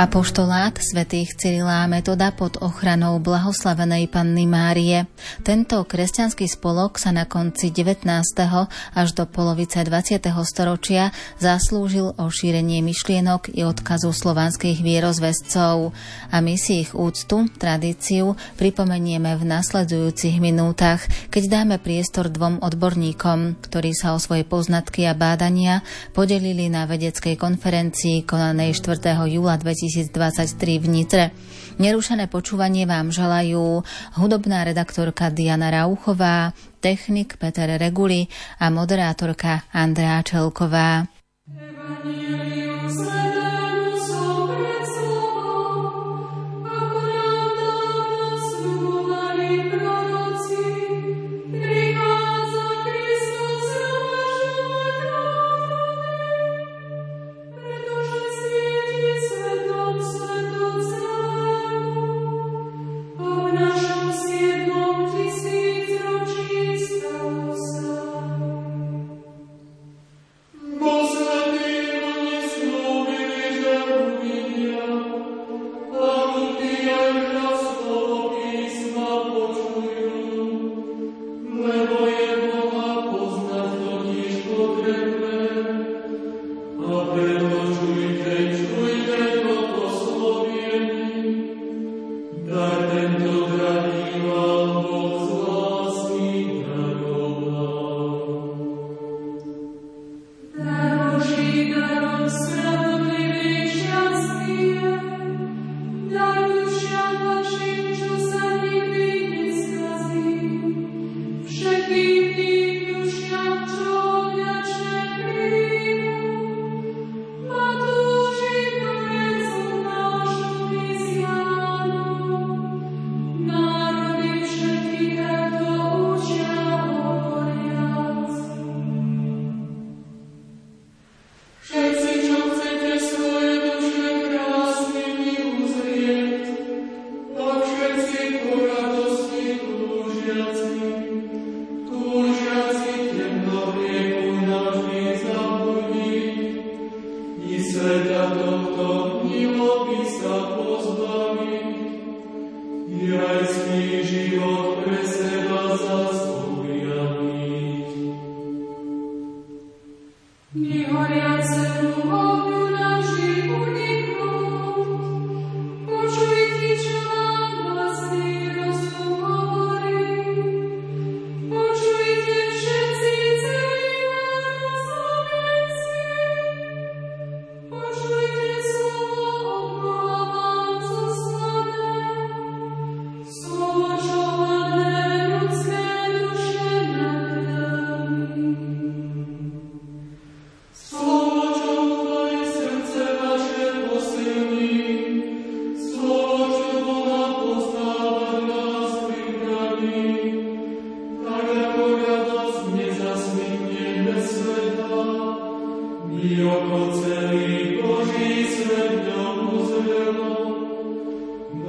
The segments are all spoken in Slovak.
Apoštolát svätých Cyrila a Metoda pod ochranou blahoslavenej Panny Márie. Tento kresťanský spolok sa na konci 19. až do polovice 20. storočia zaslúžil o šírenie myšlienok i odkazu slovanských vierozvescov a my si ich úctu, tradíciu pripomenieme v nasledujúcich minútach, keď dáme priestor dvom odborníkom, ktorí sa o svoje poznatky a bádania podelili na vedeckej konferencii konanej 4. júla 2000 2023 v Nitre. Nerušené počúvanie vám želajú hudobná redaktorka Diana Rauchová, technik Peter Reguli a moderátorka Andrea Čelková. Evangelium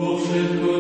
Powszechno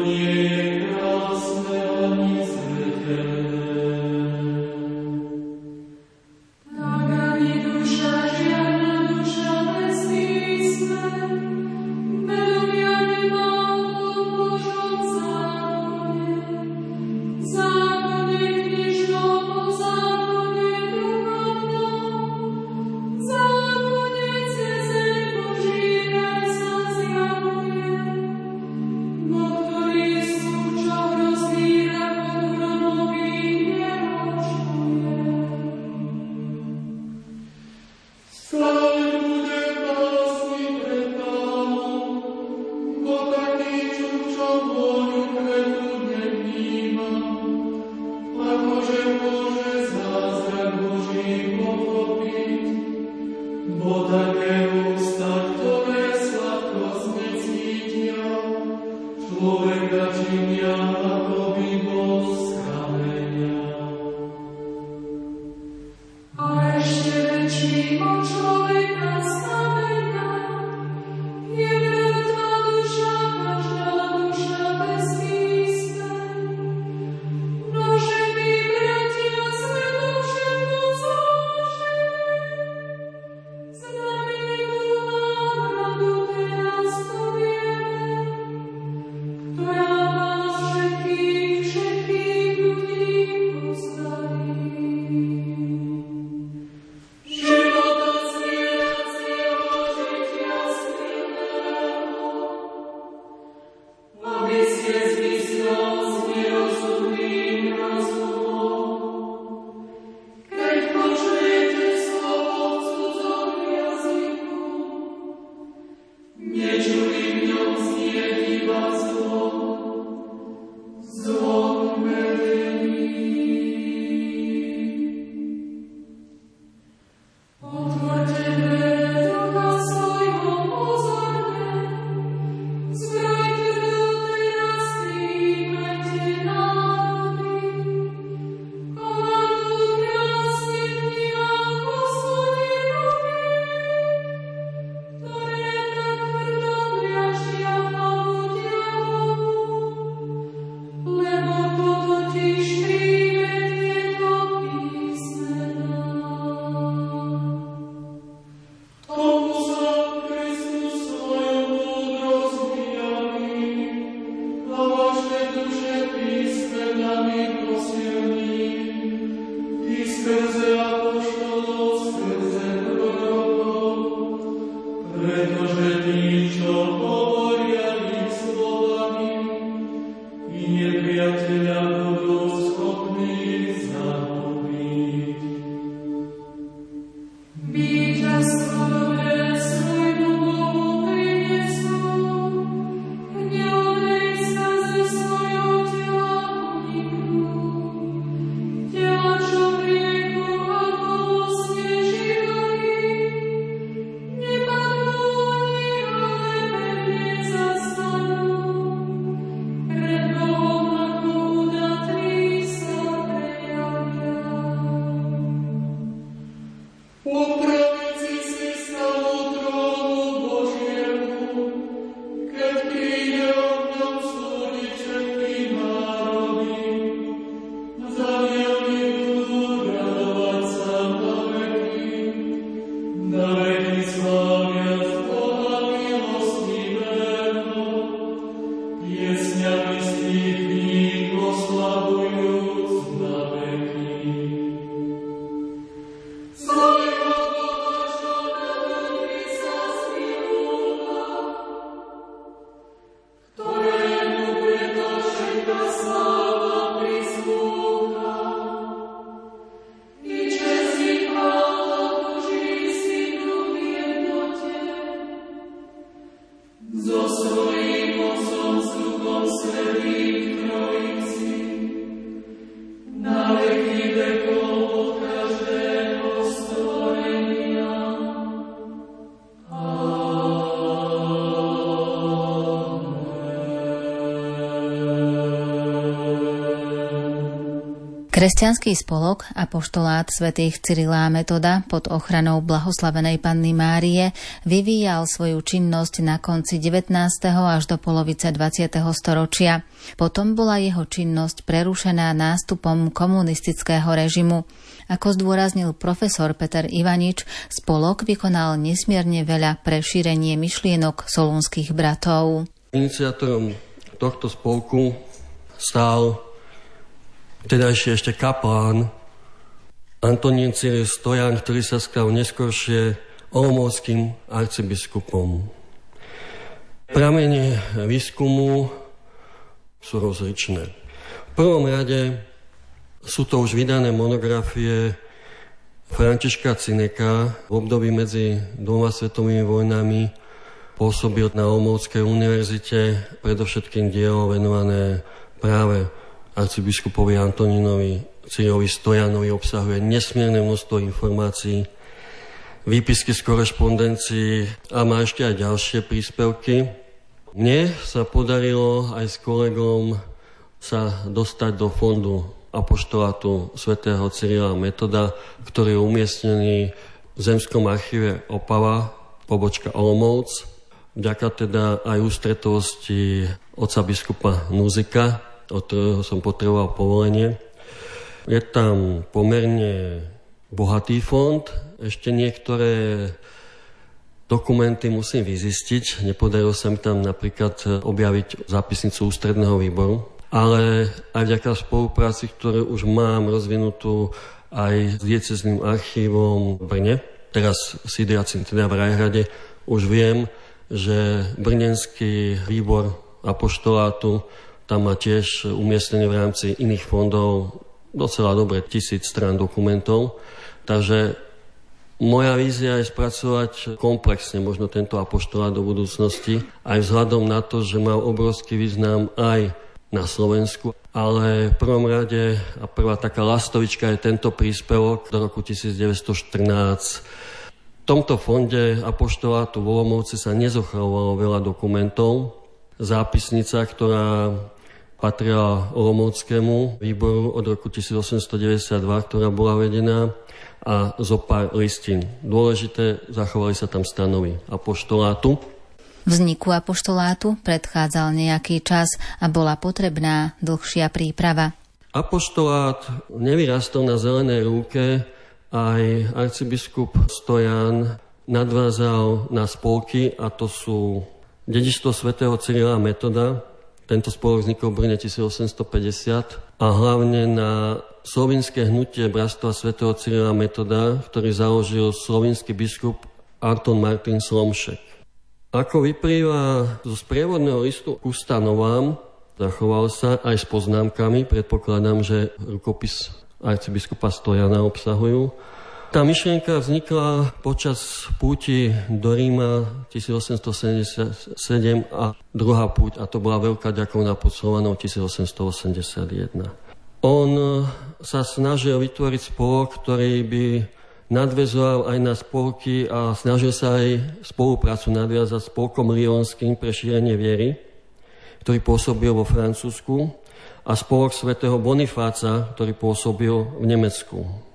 Kresťanský spolok a poštolát svätých Cyrila Metoda pod ochranou blahoslavenej Panny Márie vyvíjal svoju činnosť na konci 19. až do polovice 20. storočia. Potom bola jeho činnosť prerušená nástupom komunistického režimu. Ako zdôraznil profesor Peter Ivanič, spolok vykonal nesmierne veľa pre šírenie myšlienok solúnskych bratov. Iniciátorom tohto spolku stál vtedajší ešte kaplán Antonín Cyril Stojan, ktorý sa stal neskôršie olomouckým arcibiskupom. Pramene výskumu sú rozličné. V prvom rade sú to už vydané monografie Františka Cineka v období medzi dvoma svetovými vojnami pôsobil na Olomouckej univerzite, predovšetkým dielo venované práve arcibiskupovi Antoninovi Cyrilovi Stojanovi obsahuje nesmierne množstvo informácií, výpisky z korešpondencií a má ešte aj ďalšie príspevky. Mne sa podarilo aj s kolegom sa dostať do fondu apoštolátu svätého Cyrila Metoda, ktorý je umiestnený v Zemskom archíve Opava, pobočka Olomouc, vďaka teda aj ústretovosti oca biskupa Nuzika, od ktorého som potreboval povolenie. Je tam pomerne bohatý fond, ešte niektoré dokumenty musím vyzistiť. Nepodarilo sa mi tam napríklad objaviť zápisnicu ústredného výboru, ale aj vďaka spolupráci, ktorú už mám rozvinutú aj s diecezným archívom v Brne, teraz sídliacim teda v Rajhrade, už viem, že Brnenský výbor apoštolátu tam má tiež umiestnené v rámci iných fondov docela dobre tisíc strán dokumentov. Takže moja vízia je spracovať komplexne možno tento apoštolát do budúcnosti, aj vzhľadom na to, že mal obrovský význam aj na Slovensku. Ale v prvom rade a prvá taká lastovička je tento príspevok do roku 1914. V tomto fonde apoštolátu v Olomovci sa nezochovalo veľa dokumentov. Zápisnica, ktorá patrila Olomouckému výboru od roku 1892, ktorá bola vedená a zo pár listín. Dôležité, zachovali sa tam stanovy apoštolátu. Vzniku apoštolátu predchádzal nejaký čas a bola potrebná dlhšia príprava. Apoštolát nevyrastol na zelenej rúke, aj arcibiskup Stojan nadvázal na spolky a to sú dedičstvo svätého Cyrila Metoda, tento spolok vznikol v Brne 1850 a hlavne na slovinské hnutie Bratstva svätého Cyrila Metoda, ktorý založil slovinský biskup Anton Martin Slomšek. Ako vyplýva zo sprievodného listu k ustanovám, zachoval sa aj s poznámkami, predpokladám, že rukopis arcibiskupa Stojana obsahujú, tá myšlienka vznikla počas púti do Ríma 1877 a druhá púť, a to bola Veľká ďakovná pod Slovanou 1881. On sa snažil vytvoriť spolok, ktorý by nadvezoval aj na spolky a snažil sa aj spoluprácu nadviazať spolkom Lyonským pre šírenie viery, ktorý pôsobil vo Francúzsku a spolok svätého Bonifáca, ktorý pôsobil v Nemecku.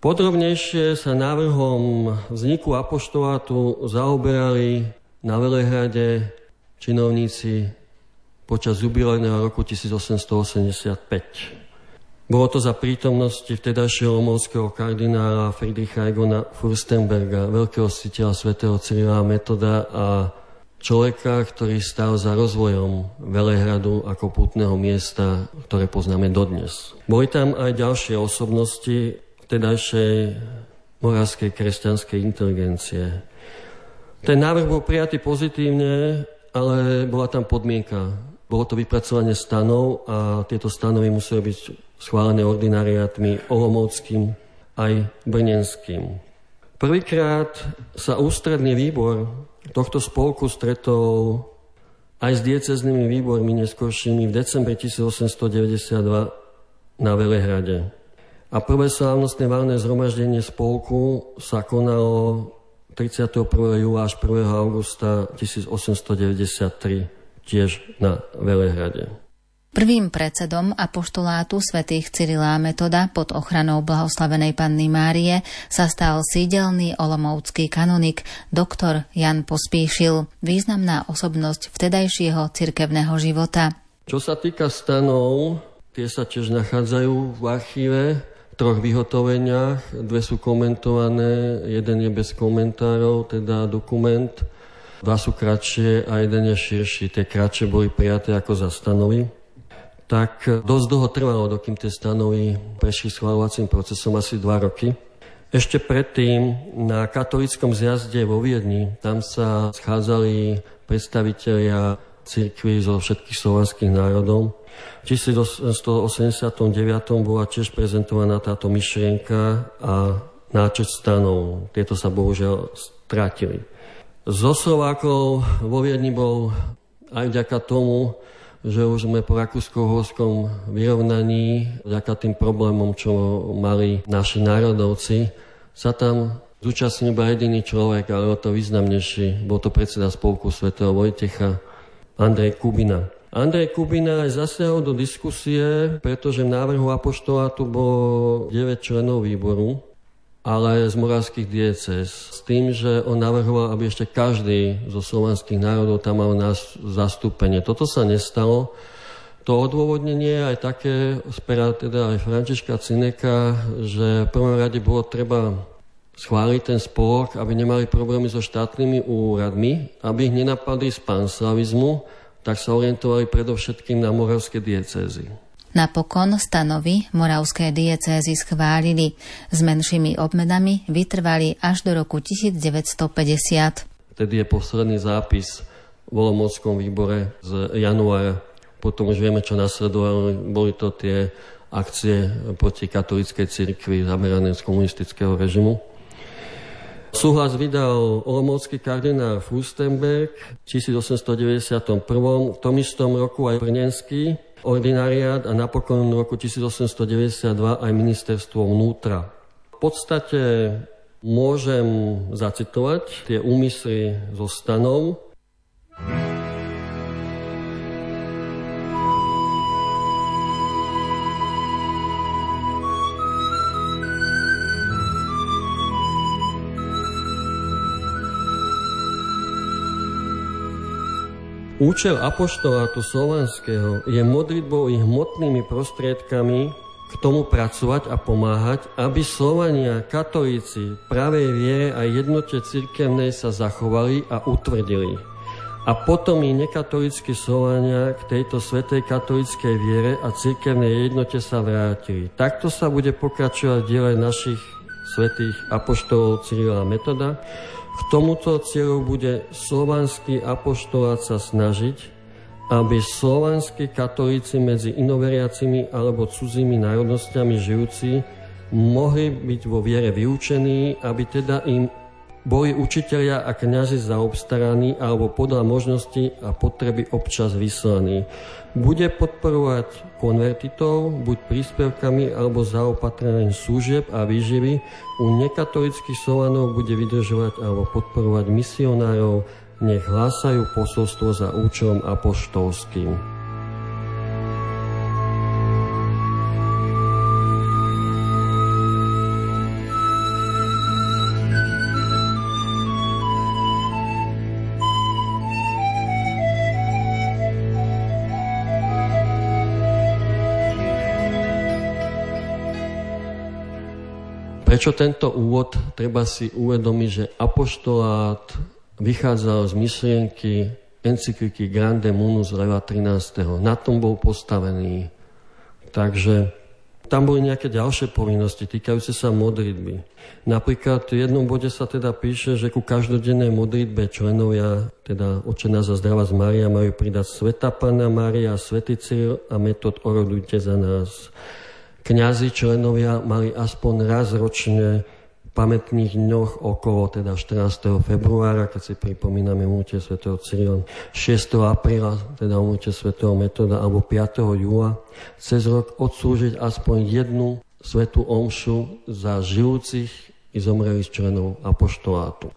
Podrobnejšie sa návrhom vzniku apoštolátu zaoberali na Velehrade činovníci počas jubilejného roku 1885. Bolo to za prítomnosti vtedajšieho lomovského kardinála Friedricha Egona Furstenberga, veľkého siteľa svätého Cyrila Metoda a človeka, ktorý stál za rozvojom Velehradu ako putného miesta, ktoré poznáme dodnes. Boli tam aj ďalšie osobnosti vtedajšej moravskej kresťanskej inteligencie. Ten návrh bol prijatý pozitívne, ale bola tam podmienka. Bolo to vypracovanie stanov a tieto stanovy museli byť schválené ordinariátmi Olomouckým aj Brnenským. Prvýkrát sa ústredný výbor tohto spolku stretol aj s dieceznými výbormi neskôršími v decembri 1892 na Velehrade. A prvé slávnostné valné zhromaždenie spolku sa konalo 31. júla až 1. augusta 1893 tiež na Velehrade. Prvým predsedom apoštolátu svätých Cyrila Metoda pod ochranou blahoslavenej panny Márie sa stal sídelný olomoucký kanonik doktor Jan Pospíšil, významná osobnosť vtedajšieho cirkevného života. Čo sa týka stanov, tie sa tiež nachádzajú v archíve troch vyhotoveniach. Dve sú komentované, jeden je bez komentárov, teda dokument Dva sú kratšie a jeden je širší. Tie kratšie boli prijaté ako za stanovy. Tak dosť dlho trvalo, dokým tie stanovy prešli schváľovacím procesom, asi dva roky. Ešte predtým na katolickom zjazde vo Viedni, tam sa schádzali predstavitelia cirkvi zo všetkých slovanských národov. V 1889 bola tiež prezentovaná táto myšlienka a náčet stanov. Tieto sa bohužiaľ strátili. Zo Slovákov vo Viedni bol aj vďaka tomu, že už sme po rakúsko-horskom vyrovnaní, vďaka tým problémom, čo mali naši národovci, sa tam zúčastnil iba jediný človek, ale o to významnejší. Bol to predseda spolku svätého Vojtecha, Andrej Kubina. Andrej Kubina aj zasiahol do diskusie, pretože v návrhu apoštolátu bolo 9 členov výboru ale z moravských diecez. S tým, že on navrhoval, aby ešte každý zo slovanských národov tam mal nás zastúpenie. Toto sa nestalo. To odôvodnenie aj také, spera teda aj Františka Cineka, že v prvom rade bolo treba schváliť ten spolok, aby nemali problémy so štátnymi úradmi, aby ich nenapadli z panslavizmu, tak sa orientovali predovšetkým na moravské diecézy. Napokon stanovy moravské diecézy schválili. S menšími obmenami vytrvali až do roku 1950. Vtedy je posledný zápis v Olomockom výbore z januára. Potom už vieme, čo nasledovalo. Boli to tie akcie proti katolíckej cirkvi zamerané z komunistického režimu. Súhlas vydal olomoucký kardinál Fustenberg v 1891. V tom istom roku aj Brnenský ordinariát a napokon v roku 1892 aj ministerstvo vnútra. V podstate môžem zacitovať tie úmysly zo stanov, Účel apoštolátu slovanského je modlitbou ich hmotnými prostriedkami k tomu pracovať a pomáhať, aby Slovania, katolíci, pravej viere a jednote cirkevnej sa zachovali a utvrdili. A potom i nekatolícky Slovania k tejto svetej katolíckej viere a cirkevnej jednote sa vrátili. Takto sa bude pokračovať v diele našich svetých apoštolov Cyrila Metoda, k tomuto cieľu bude slovanský apoštolát sa snažiť, aby slovanskí katolíci medzi inoveriacimi alebo cudzími národnosťami žijúci mohli byť vo viere vyučení, aby teda im boli učiteľia a kňazi zaobstaraní alebo podľa možnosti a potreby občas vyslaní. Bude podporovať konvertitov buď príspevkami alebo zaopatrením služieb a výživy. U nekatolických Slovanov bude vydržovať alebo podporovať misionárov, nech hlásajú posolstvo za účelom apoštolským. Prečo tento úvod? Treba si uvedomiť, že apoštolát vychádzal z myšlienky encykliky Grande Munus Leva 13. Na tom bol postavený. Takže tam boli nejaké ďalšie povinnosti týkajúce sa modlitby. Napríklad v jednom bode sa teda píše, že ku každodennej modlitbe členovia, teda očená za zdravá z Maria, majú pridať Sveta Pana Maria, Svetý Cyril a metod Orodujte za nás. Kňazi členovia mali aspoň raz ročne pamätných dňoch okolo teda 14. februára, keď si pripomíname umúte Sv. Cyrila, 6. apríla, teda umúte Sv. Metoda, alebo 5. júla, cez rok odslúžiť aspoň jednu svetú omšu za žijúcich i zomrelých členov apoštolátu.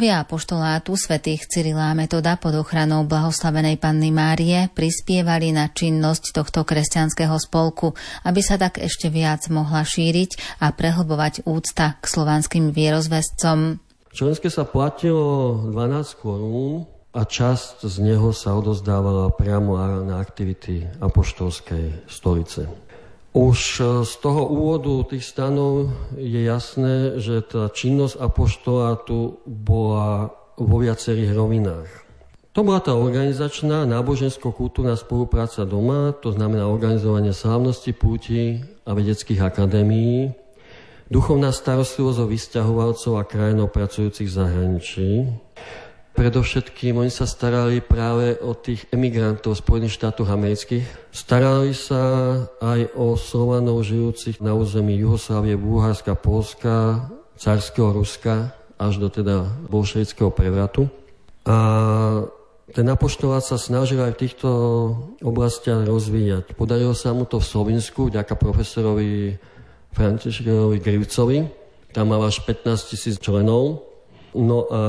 Členovia apoštolátu svätých Cyrila a Metoda pod ochranou blahoslavenej Panny Márie prispievali na činnosť tohto kresťanského spolku, aby sa tak ešte viac mohla šíriť a prehlbovať úcta k slovanským vierozvescom. Členské sa platilo 12 korún a časť z neho sa odozdávala priamo na aktivity apoštolskej stolice. Už e, z toho úvodu tých stanov je jasné, že tá činnosť apoštolátu bola vo viacerých rovinách. To bola tá organizačná, nábožensko-kultúrna spolupráca doma, to znamená organizovanie slávnosti púti a vedeckých akadémií, duchovná starostlivosť o vysťahovalcov a krajinov pracujúcich v zahraničí, Predovšetkým oni sa starali práve o tých emigrantov Spojených štátoch amerických. Starali sa aj o Slovanov žijúcich na území Juhoslávie, Bulharska, Polska, Carského Ruska až do teda bolševického prevratu. A ten apoštolát sa snažil aj v týchto oblastiach rozvíjať. Podarilo sa mu to v Slovensku vďaka profesorovi Františkovi Grivcovi. Tam mal až 15 tisíc členov. No a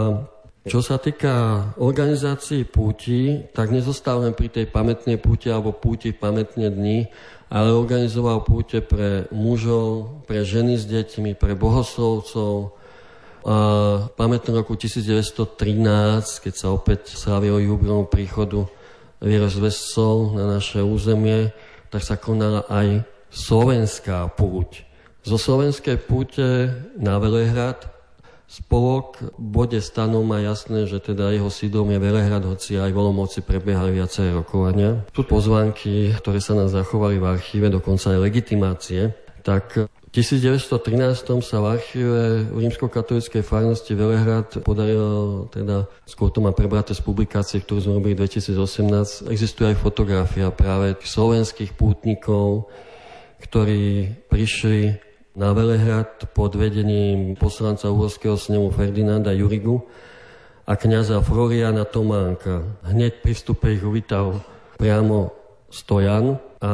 čo sa týka organizácií púti, tak nezostal pri tej pamätnej púti alebo púti pamätné dni, ale organizoval púte pre mužov, pre ženy s deťmi, pre bohoslovcov. A pamätnom roku 1913, keď sa opäť slávilo jubilom príchodu vierozvescov na naše územie, tak sa konala aj slovenská púť. Zo slovenskej púte na Velehrad Spolok v bode stanov má jasné, že teda jeho sídlom je Velehrad, hoci aj v Olomouci prebiehali viaceré rokovania. Sú pozvánky, ktoré sa nám zachovali v archíve, dokonca aj legitimácie. Tak v 1913 sa v archíve v rímskokatolíckej farnosti Velehrad podarilo, teda skôr to má prebraté z publikácie, ktorú sme robili 2018, existuje aj fotografia práve slovenských pútnikov, ktorí prišli na Velehrad pod vedením poslanca uhorského snemu Ferdinanda Jurigu a kniaza Floriana Tománka. Hneď pri vstupe ich uvítal priamo stojan a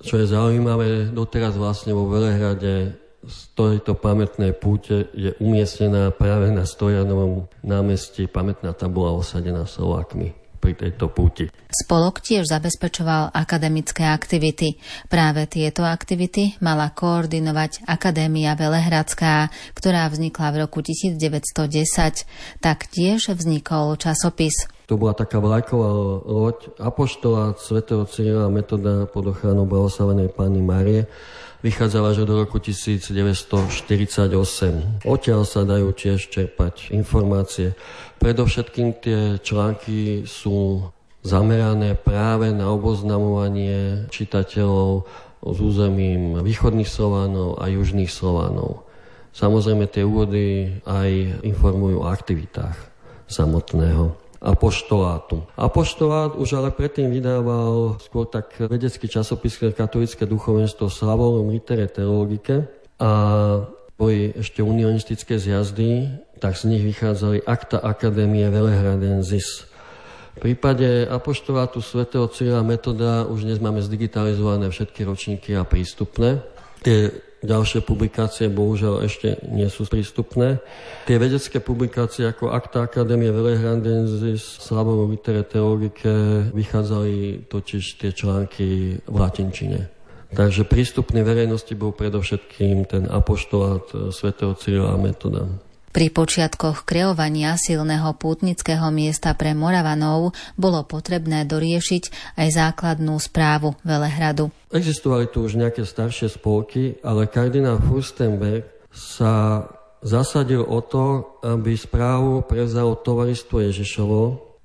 čo je zaujímavé, doteraz vlastne vo Velehrade z tejto pamätnej púte je umiestnená práve na Stojanovom námestí pamätná tabula osadená Slovákmi pri tejto púti. Spolok tiež zabezpečoval akademické aktivity. Práve tieto aktivity mala koordinovať Akadémia Velehradská, ktorá vznikla v roku 1910. Taktiež vznikol časopis. To bola taká vlajková loď Apoštola svätého Cyrila metoda pod ochranou blahoslavenej Panny Marie vychádzala až do roku 1948. Odtiaľ sa dajú tiež čerpať informácie. Predovšetkým tie články sú zamerané práve na oboznamovanie čitateľov s územím východných Slovanov a južných Slovanov. Samozrejme tie úvody aj informujú o aktivitách samotného apoštolátu. Apoštolát už ale predtým vydával skôr tak vedecký časopis katolické duchovenstvo Slavorum Litere Teologike a boli ešte unionistické zjazdy, tak z nich vychádzali akta Akadémie Velehradensis. V prípade apoštolátu svätého Cyrila Metoda už dnes máme zdigitalizované všetky ročníky a prístupné. Tie Ďalšie publikácie bohužiaľ ešte nie sú prístupné. Tie vedecké publikácie ako Akta Akadémie Velehrandensis, Slavovo Litere Teologike vychádzali totiž tie články v latinčine. Takže prístupný verejnosti bol predovšetkým ten apoštolát svätého Cyrila a Metoda. Pri počiatkoch kreovania silného pútnického miesta pre Moravanov bolo potrebné doriešiť aj základnú správu Velehradu. Existovali tu už nejaké staršie spolky, ale kardinál Furstenberg sa zasadil o to, aby správu prevzalo tovaristvo Ježišovo.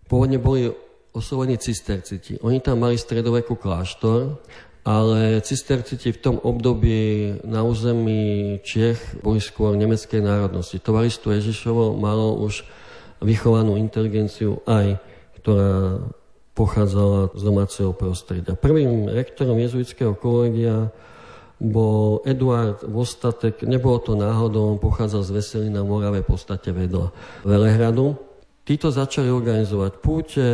Pôvodne boli oslovení cisterciti. Oni tam mali stredovekú kláštor ale cisterciti v tom období na území Čech boli skôr nemeckej národnosti. Tovaristvo Ježišovo malo už vychovanú inteligenciu aj, ktorá pochádzala z domáceho prostredia. Prvým rektorom jezuitského kolegia bol Eduard Vostatek, nebolo to náhodou, on pochádzal z Veselina Morave, v podstate vedľa Velehradu. Títo začali organizovať púte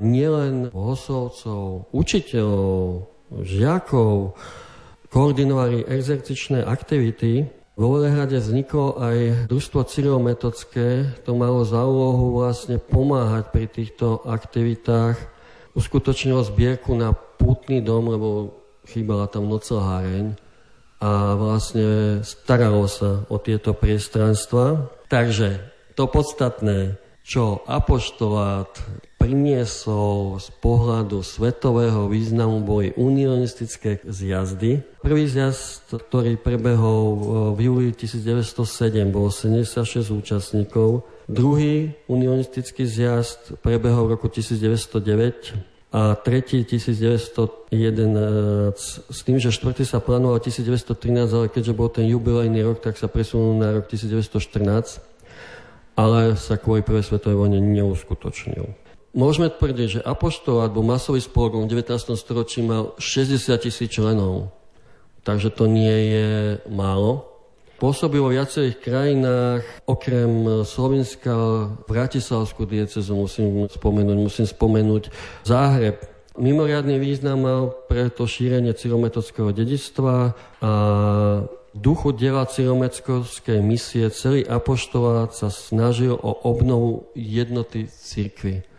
nielen hosovcov, učiteľov, žiakov, koordinovali exercičné aktivity. Vo Velehrade vzniklo aj družstvo Cyrilometocké, to malo za úlohu vlastne pomáhať pri týchto aktivitách. Uskutočnilo zbierku na pútny dom, lebo chýbala tam nocelháreň a vlastne staralo sa o tieto priestranstva. Takže to podstatné, čo apoštolát priniesol z pohľadu svetového významu boli unionistické zjazdy. Prvý zjazd, ktorý prebehol v júli 1907, bolo 76 účastníkov. Druhý unionistický zjazd prebehol v roku 1909 a tretí 1911 s tým, že štvrtý sa plánoval 1913, ale keďže bol ten jubilejný rok, tak sa presunul na rok 1914 ale sa kvôli prvej svetovej vojne neuskutočnil. Môžeme tvrdiť, že apoštolát alebo masový spolok v 19. storočí mal 60 tisíc členov, takže to nie je málo. Pôsobil vo viacerých krajinách, okrem Slovenska, Bratislavskú diecezu musím spomenúť, musím spomenúť Záhreb. Mimoriadný význam mal pre to šírenie cyrometodského dedictva a duchu diela cyrometskej misie celý apoštolát sa snažil o obnovu jednoty cirkvy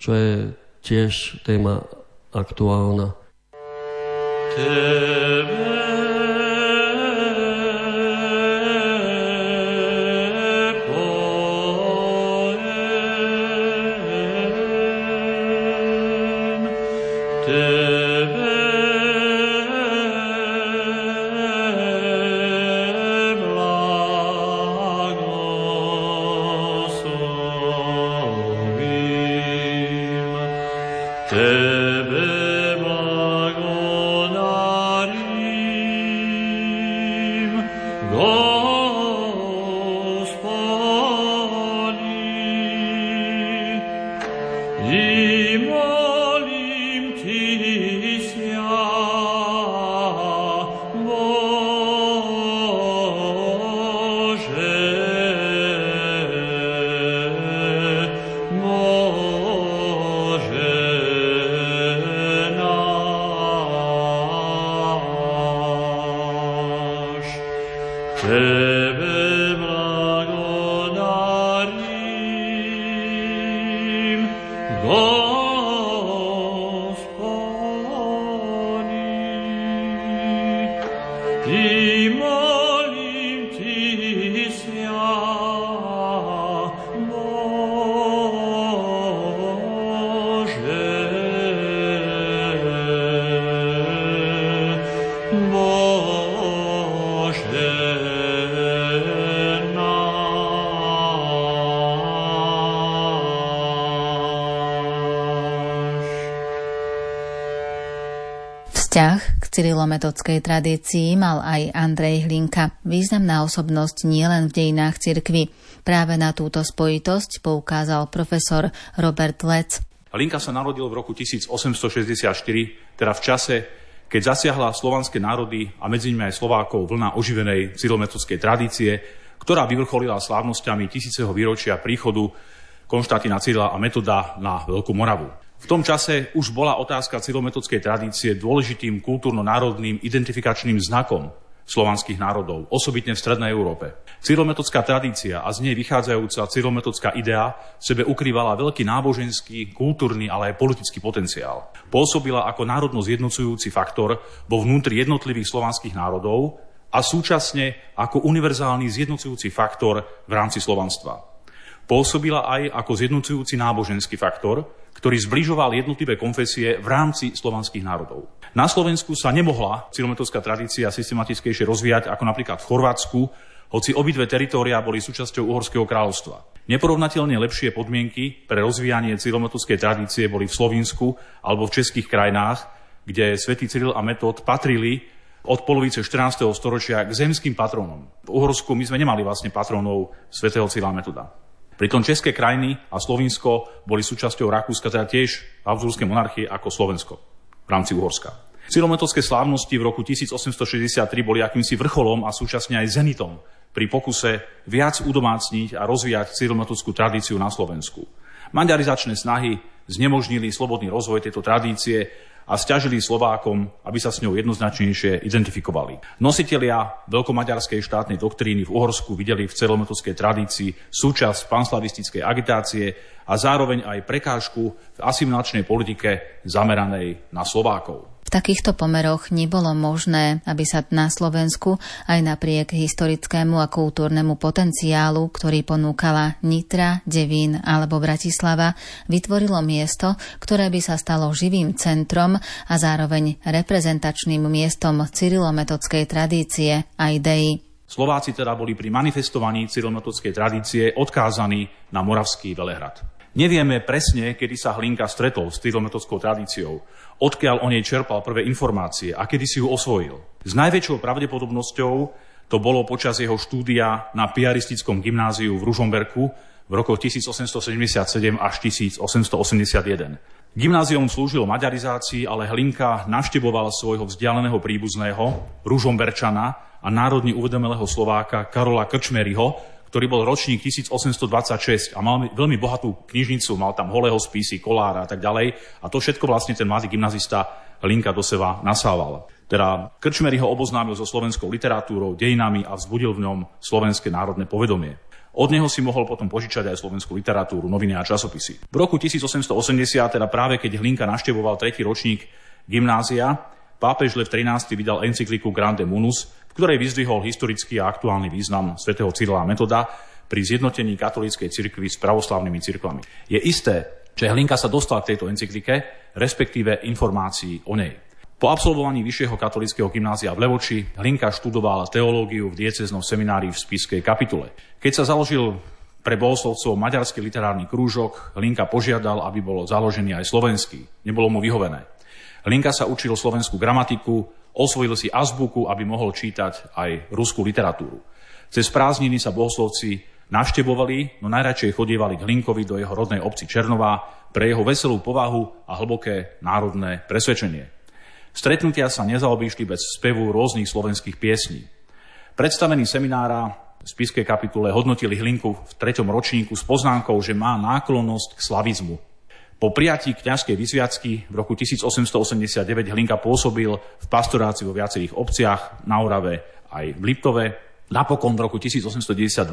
čo je tiež téma aktuálna. Tebe cyrilometodskej tradícii mal aj Andrej Hlinka, významná osobnosť nielen v dejinách cirkvy. Práve na túto spojitosť poukázal profesor Robert Lec. Hlinka sa narodil v roku 1864, teda v čase, keď zasiahla slovanské národy a medzi nimi aj Slovákov vlna oživenej cyrilometodskej tradície, ktorá vyvrcholila slávnosťami tisíceho výročia príchodu Konštantina Cyrila a Metoda na Veľkú Moravu. V tom čase už bola otázka cyrilometodskej tradície dôležitým kultúrno-národným identifikačným znakom slovanských národov, osobitne v Strednej Európe. Cyrometodská tradícia a z nej vychádzajúca cyrometodská idea sebe ukrývala veľký náboženský, kultúrny, ale aj politický potenciál. Pôsobila ako národno zjednocujúci faktor vo vnútri jednotlivých slovanských národov a súčasne ako univerzálny zjednocujúci faktor v rámci slovanstva. Pôsobila aj ako zjednocujúci náboženský faktor, ktorý zbližoval jednotlivé konfesie v rámci slovanských národov. Na Slovensku sa nemohla cilometrovská tradícia systematickejšie rozvíjať ako napríklad v Chorvátsku, hoci obidve teritória boli súčasťou Uhorského kráľovstva. Neporovnateľne lepšie podmienky pre rozvíjanie cyrilometodskej tradície boli v Slovensku alebo v českých krajinách, kde svätý Cyril a Metod patrili od polovice 14. storočia k zemským patrónom. V Uhorsku my sme nemali vlastne patrónov svätého Cyrila Metoda. Pritom České krajiny a Slovinsko boli súčasťou Rakúska, teda tiež Habsburskej monarchie ako Slovensko v rámci Uhorska. Cilometodské slávnosti v roku 1863 boli akýmsi vrcholom a súčasne aj zenitom pri pokuse viac udomácniť a rozvíjať cyrilometodskú tradíciu na Slovensku. Maďarizačné snahy znemožnili slobodný rozvoj tejto tradície a stiažili Slovákom, aby sa s ňou jednoznačnejšie identifikovali. Nositelia veľkomaďarskej štátnej doktríny v Uhorsku videli v celometodskej tradícii súčasť panslavistickej agitácie a zároveň aj prekážku v asimilačnej politike zameranej na Slovákov. Takýchto pomeroch nebolo možné, aby sa na Slovensku aj napriek historickému a kultúrnemu potenciálu, ktorý ponúkala Nitra, Devín alebo Bratislava, vytvorilo miesto, ktoré by sa stalo živým centrom a zároveň reprezentačným miestom cyrilometodskej tradície a idei. Slováci teda boli pri manifestovaní cyrilometodskej tradície odkázaní na Moravský Velehrad. Nevieme presne, kedy sa Hlinka stretol s cyrilometodskou tradíciou, odkiaľ o nej čerpal prvé informácie a kedy si ju osvojil. S najväčšou pravdepodobnosťou to bolo počas jeho štúdia na piaristickom gymnáziu v Ružomberku v rokoch 1877 až 1881. Gymnázium slúžilo maďarizácii, ale Hlinka navštevoval svojho vzdialeného príbuzného, Ružomberčana a národne uvedomelého Slováka Karola Krčmeryho, ktorý bol ročník 1826 a mal veľmi bohatú knižnicu, mal tam holého spisy, kolára a tak ďalej. A to všetko vlastne ten mladý gymnazista Linka do seba nasával. Teda Krčmery ho oboznámil so slovenskou literatúrou, dejinami a vzbudil v ňom slovenské národné povedomie. Od neho si mohol potom požičať aj slovenskú literatúru, noviny a časopisy. V roku 1880, teda práve keď Hlinka naštevoval tretí ročník gymnázia, pápež Lev XIII vydal encykliku Grande Munus, v ktorej vyzdvihol historický a aktuálny význam svätého Cyrila Metoda pri zjednotení katolíckej cirkvi s pravoslavnými cirkvami. Je isté, že Hlinka sa dostal k tejto encyklike, respektíve informácií o nej. Po absolvovaní vyššieho katolického gymnázia v Levoči Hlinka študoval teológiu v dieceznom seminári v Spiskej kapitule. Keď sa založil pre bohoslovcov maďarský literárny krúžok, Hlinka požiadal, aby bol založený aj slovenský. Nebolo mu vyhovené. Hlinka sa učil slovenskú gramatiku, Osvojil si azbuku, aby mohol čítať aj ruskú literatúru. Cez prázdniny sa bohoslovci navštevovali, no najradšej chodievali k Hlinkovi do jeho rodnej obci Černová pre jeho veselú povahu a hlboké národné presvedčenie. Stretnutia sa nezaobíšli bez spevu rôznych slovenských piesní. Predstavení seminára v spiskej kapitule hodnotili Hlinku v treťom ročníku s poznámkou, že má náklonnosť k slavizmu, po prijatí kňažskej vysviacky v roku 1889 Hlinka pôsobil v pastorácii vo viacerých obciach na Orave aj v Liptove. Napokon v roku 1892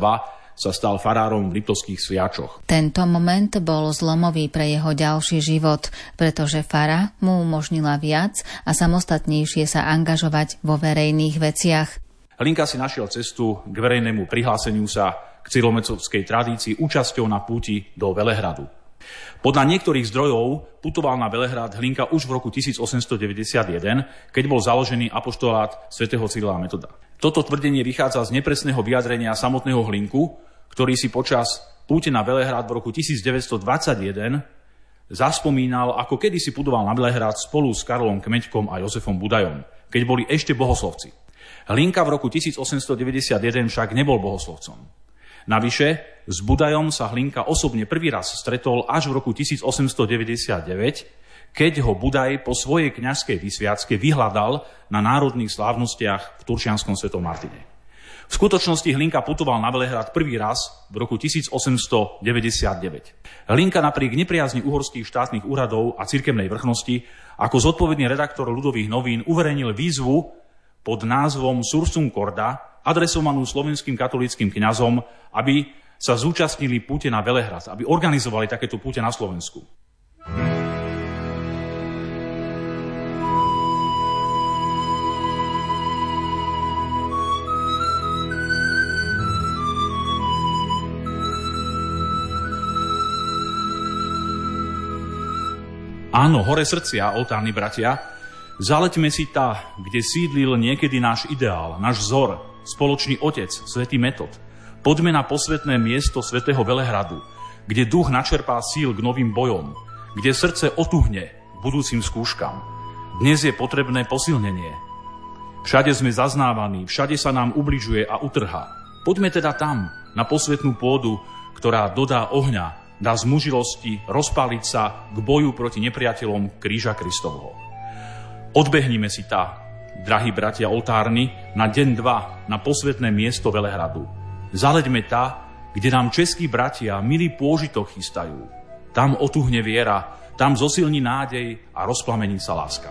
sa stal farárom v Liptovských sviačoch. Tento moment bol zlomový pre jeho ďalší život, pretože fara mu umožnila viac a samostatnejšie sa angažovať vo verejných veciach. Hlinka si našiel cestu k verejnému prihláseniu sa k cyromecovskej tradícii účasťou na púti do Velehradu. Podľa niektorých zdrojov putoval na Velehrad Hlinka už v roku 1891, keď bol založený apoštolát svätého Cyrila Metoda. Toto tvrdenie vychádza z nepresného vyjadrenia samotného Hlinku, ktorý si počas púte na Velehrad v roku 1921 zaspomínal, ako kedysi putoval na Velehrad spolu s Karolom Kmeďkom a Jozefom Budajom, keď boli ešte bohoslovci. Hlinka v roku 1891 však nebol bohoslovcom. Navyše, s Budajom sa Hlinka osobne prvý raz stretol až v roku 1899, keď ho Budaj po svojej kňazskej vysviacke vyhľadal na národných slávnostiach v Turčianskom svetom Martine. V skutočnosti Hlinka putoval na Velehrad prvý raz v roku 1899. Hlinka napriek nepriazni uhorských štátnych úradov a cirkevnej vrchnosti ako zodpovedný redaktor ľudových novín uverejnil výzvu pod názvom Sursum Corda, adresovanú slovenským katolickým kňazom, aby sa zúčastnili púte na Velehrad, aby organizovali takéto púte na Slovensku. Áno, hore srdcia, oltárni bratia, zaleťme si tá, kde sídlil niekedy náš ideál, náš vzor, spoločný otec, svätý Metod. Poďme na posvetné miesto svätého Velehradu, kde duch načerpá síl k novým bojom, kde srdce otuhne budúcim skúškam. Dnes je potrebné posilnenie. Všade sme zaznávaní, všade sa nám ubližuje a utrha. Poďme teda tam, na posvetnú pôdu, ktorá dodá ohňa dá zmužilosti rozpáliť sa k boju proti nepriateľom kríža Kristovho. Odbehnime si tá, drahí bratia oltárny, na deň dva na posvetné miesto Velehradu. Zaleďme tá, kde nám českí bratia milý pôžitok chystajú. Tam otuhne viera, tam zosilní nádej a rozplamení sa láska.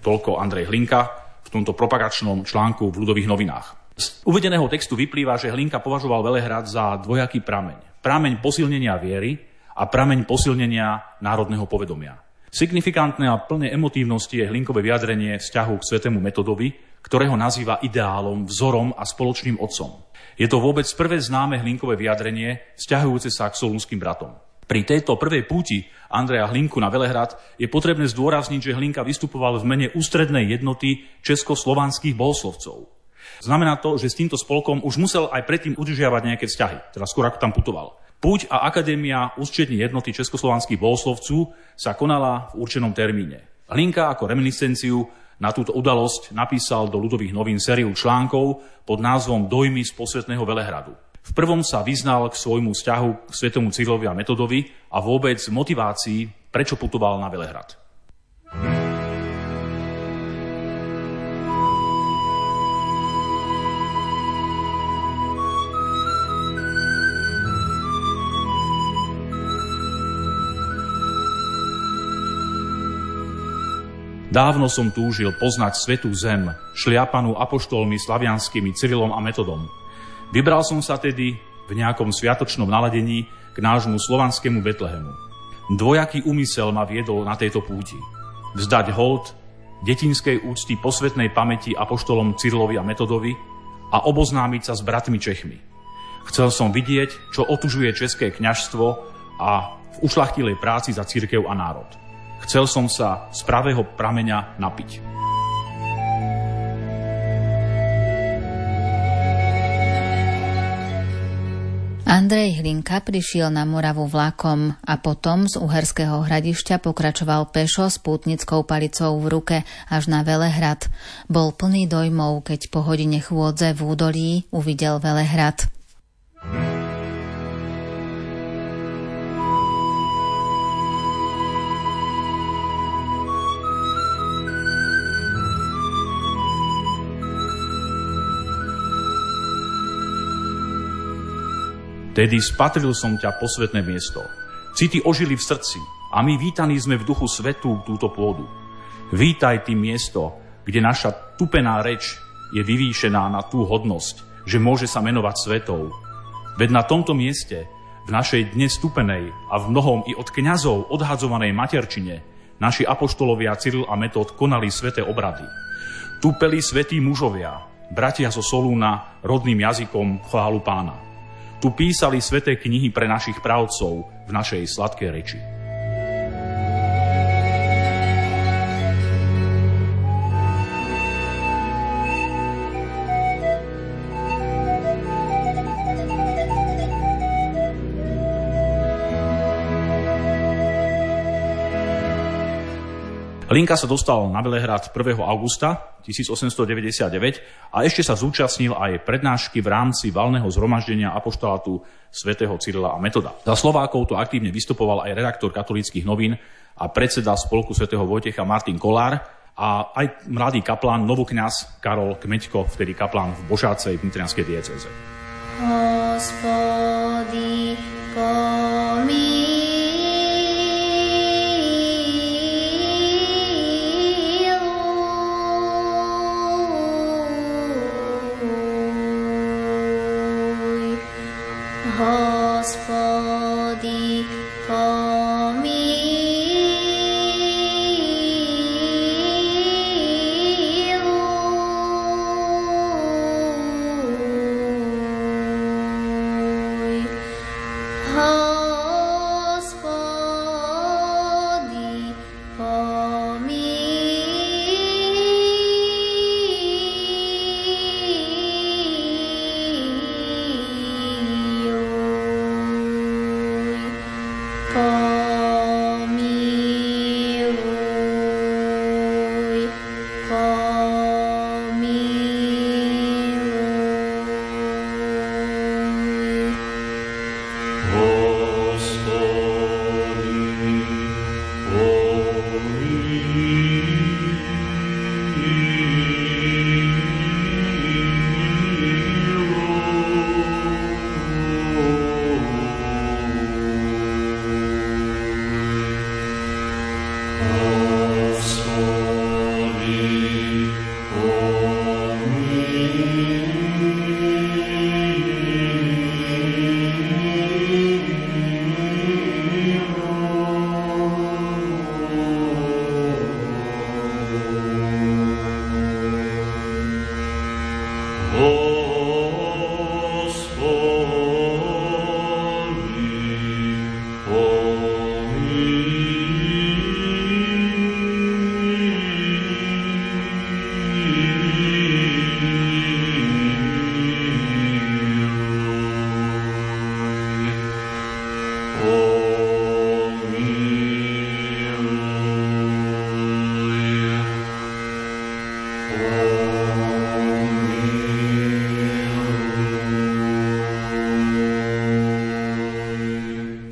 Toľko Andrej Hlinka v tomto propagačnom článku v ľudových novinách. Z uvedeného textu vyplýva, že Hlinka považoval Velehrad za dvojaký prameň. Prameň posilnenia viery a prameň posilnenia národného povedomia. Signifikantné a plné emotívnosti je Hlinkové vyjadrenie vzťahu k svetému metodovi, ktorého nazýva ideálom, vzorom a spoločným otcom. Je to vôbec prvé známe Hlinkové vyjadrenie vzťahujúce sa k solúnským bratom. Pri tejto prvej púti Andreja Hlinku na Velehrad je potrebné zdôrazniť, že Hlinka vystupoval v mene ústrednej jednoty českoslovanských bohoslovcov. Znamená to, že s týmto spolkom už musel aj predtým udržiavať nejaké vzťahy, teda skôr ako tam putoval. Púť a Akadémia ústrední jednoty českoslovanských bohoslovcov sa konala v určenom termíne. Hlinka ako reminiscenciu na túto udalosť napísal do ľudových novín sériu článkov pod názvom Dojmy z posvetného Velehradu. V prvom sa vyznal k svojmu vzťahu k svetomu Cyrilovi a Metodovi a vôbec motivácii, prečo putoval na Velehrad. Dávno som túžil poznať svetú zem, šliapanú apoštolmi slavianskými Cyrilom a Metodom – Vybral som sa tedy v nejakom sviatočnom naladení k nášmu slovanskému Betlehemu. Dvojaký úmysel ma viedol na tejto púti. Vzdať hold detinskej úcty posvetnej pamäti apoštolom Cyrilovi a Metodovi a oboznámiť sa s bratmi Čechmi. Chcel som vidieť, čo otužuje české kňažstvo a v ušlachtilej práci za církev a národ. Chcel som sa z pravého prameňa napiť. Andrej Hlinka prišiel na Moravu vlakom a potom z Uherského hradišťa pokračoval pešo s pútnickou palicou v ruke až na Velehrad. Bol plný dojmov, keď po hodine chôdze v údolí uvidel Velehrad. Vtedy spatril som ťa posvetné miesto. City ožili v srdci a my vítaní sme v duchu svetu túto pôdu. Vítaj ty miesto, kde naša tupená reč je vyvýšená na tú hodnosť, že môže sa menovať svetou. Veď na tomto mieste, v našej dnes stupenej a v mnohom i od kňazov odhadzovanej materčine, naši apoštolovia Cyril a Metod konali sveté obrady. Tupeli svetí mužovia, bratia zo Solúna, rodným jazykom chválu pána. Tu písali sveté knihy pre našich právcov v našej sladkej reči. Linka sa dostal na Belehrad 1. augusta 1899 a ešte sa zúčastnil aj prednášky v rámci valného zhromaždenia apoštolátu svätého Cyrila a Metoda. Za Slovákov to aktívne vystupoval aj redaktor katolíckých novín a predseda spolku svätého Vojtecha Martin Kolár a aj mladý kaplán, novokňaz Karol Kmeďko, vtedy kaplán v Božácej v Nitrianskej dieceze. Hospody, pomí Fall.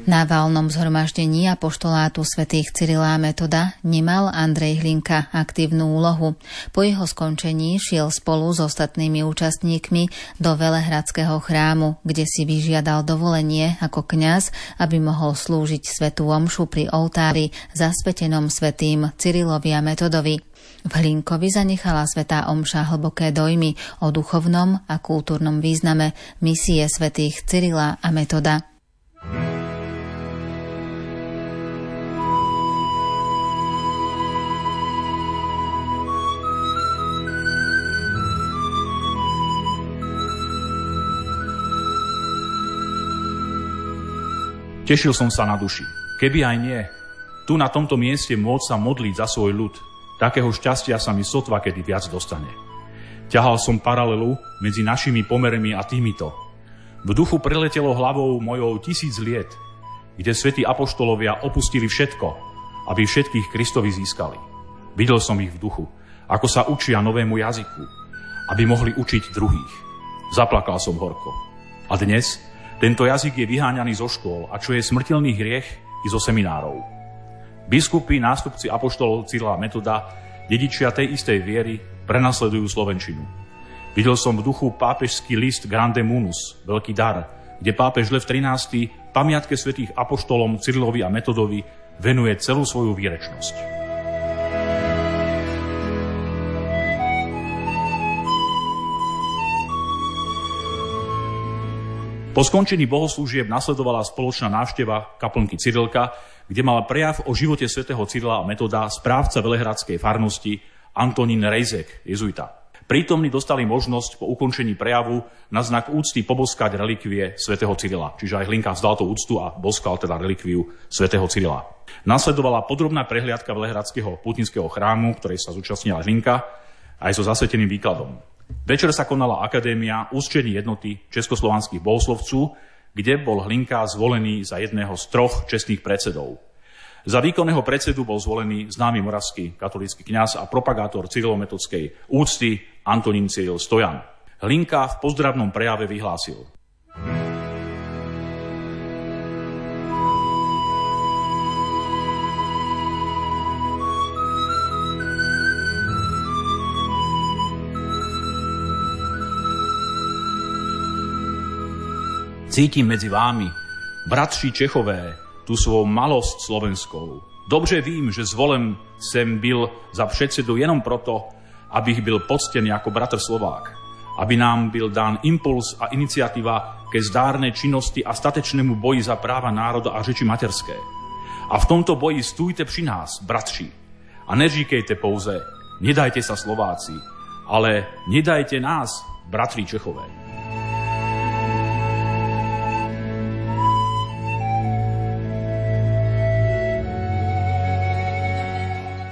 Na valnom zhromaždení apoštolátu svätých Cyrila Metoda nemal Andrej Hlinka aktívnu úlohu. Po jeho skončení šiel spolu s ostatnými účastníkmi do Velehradského chrámu, kde si vyžiadal dovolenie ako kňaz, aby mohol slúžiť svetú omšu pri oltári zasvetenom svetým Cyrilovi a Metodovi. V Hlinkovi zanechala svetá omša hlboké dojmy o duchovnom a kultúrnom význame misie svetých Cyrila a Metoda. Tešil som sa na duši. Keby aj nie, tu na tomto mieste môcť sa modliť za svoj ľud, takého šťastia sa mi sotva kedy viac dostane. Ťahal som paralelu medzi našimi pomermi a týmito. V duchu preletelo hlavou mojou tisíc liet, kde svätí apoštolovia opustili všetko, aby všetkých Kristovi získali. Videl som ich v duchu, ako sa učia novému jazyku, aby mohli učiť druhých. Zaplakal som horko. A dnes, tento jazyk je vyháňaný zo škôl a čo je smrteľný hriech i zo seminárov. Biskupy, nástupci apoštolov Cyrila Metoda, dedičia tej istej viery, prenasledujú Slovenčinu. Videl som v duchu pápežský list Grande Munus, veľký dar, kde pápež Lev 13. pamiatke svätých apoštolom Cyrilovi a Metodovi venuje celú svoju výrečnosť. Po skončení bohoslúžieb nasledovala spoločná návšteva kaplnky Cyrilka, kde mal prejav o živote svätého Cyrila a metoda správca Velehradskej farnosti Antonín Rejzek, jezuita. Prítomní dostali možnosť po ukončení prejavu na znak úcty poboskať relikvie svätého Cyrila. Čiže aj Hlinka vzdal tú úctu a boskal teda relikviu svätého Cyrila. Nasledovala podrobná prehliadka Velehradského putinského chrámu, ktorej sa zúčastnila Hlinka, aj so zasveteným výkladom. Večer sa konala Akadémia ústčení jednoty československých bohoslovců, kde bol Hlinka zvolený za jedného z troch čestných predsedov. Za výkonného predsedu bol zvolený známy moravský katolícky kňaz a propagátor cyrilometodskej úcty Antonín Cyril Stojan. Hlinka v pozdravnom prejave vyhlásil. Cítim medzi vámi, bratší Čechové, tú svou malosť slovenskou. Dobře vím, že zvolen sem byl za předsedu jenom proto, abych byl poctený jako bratr Slovák, aby nám byl dán impuls a iniciativa ke zdárné činnosti a statečnému boji za práva národa a řeči materské. A v tomto boji stůjte při nás, bratři. A neříkejte pouze, nedajte sa Slováci, ale nedajte nás, bratri Čechové.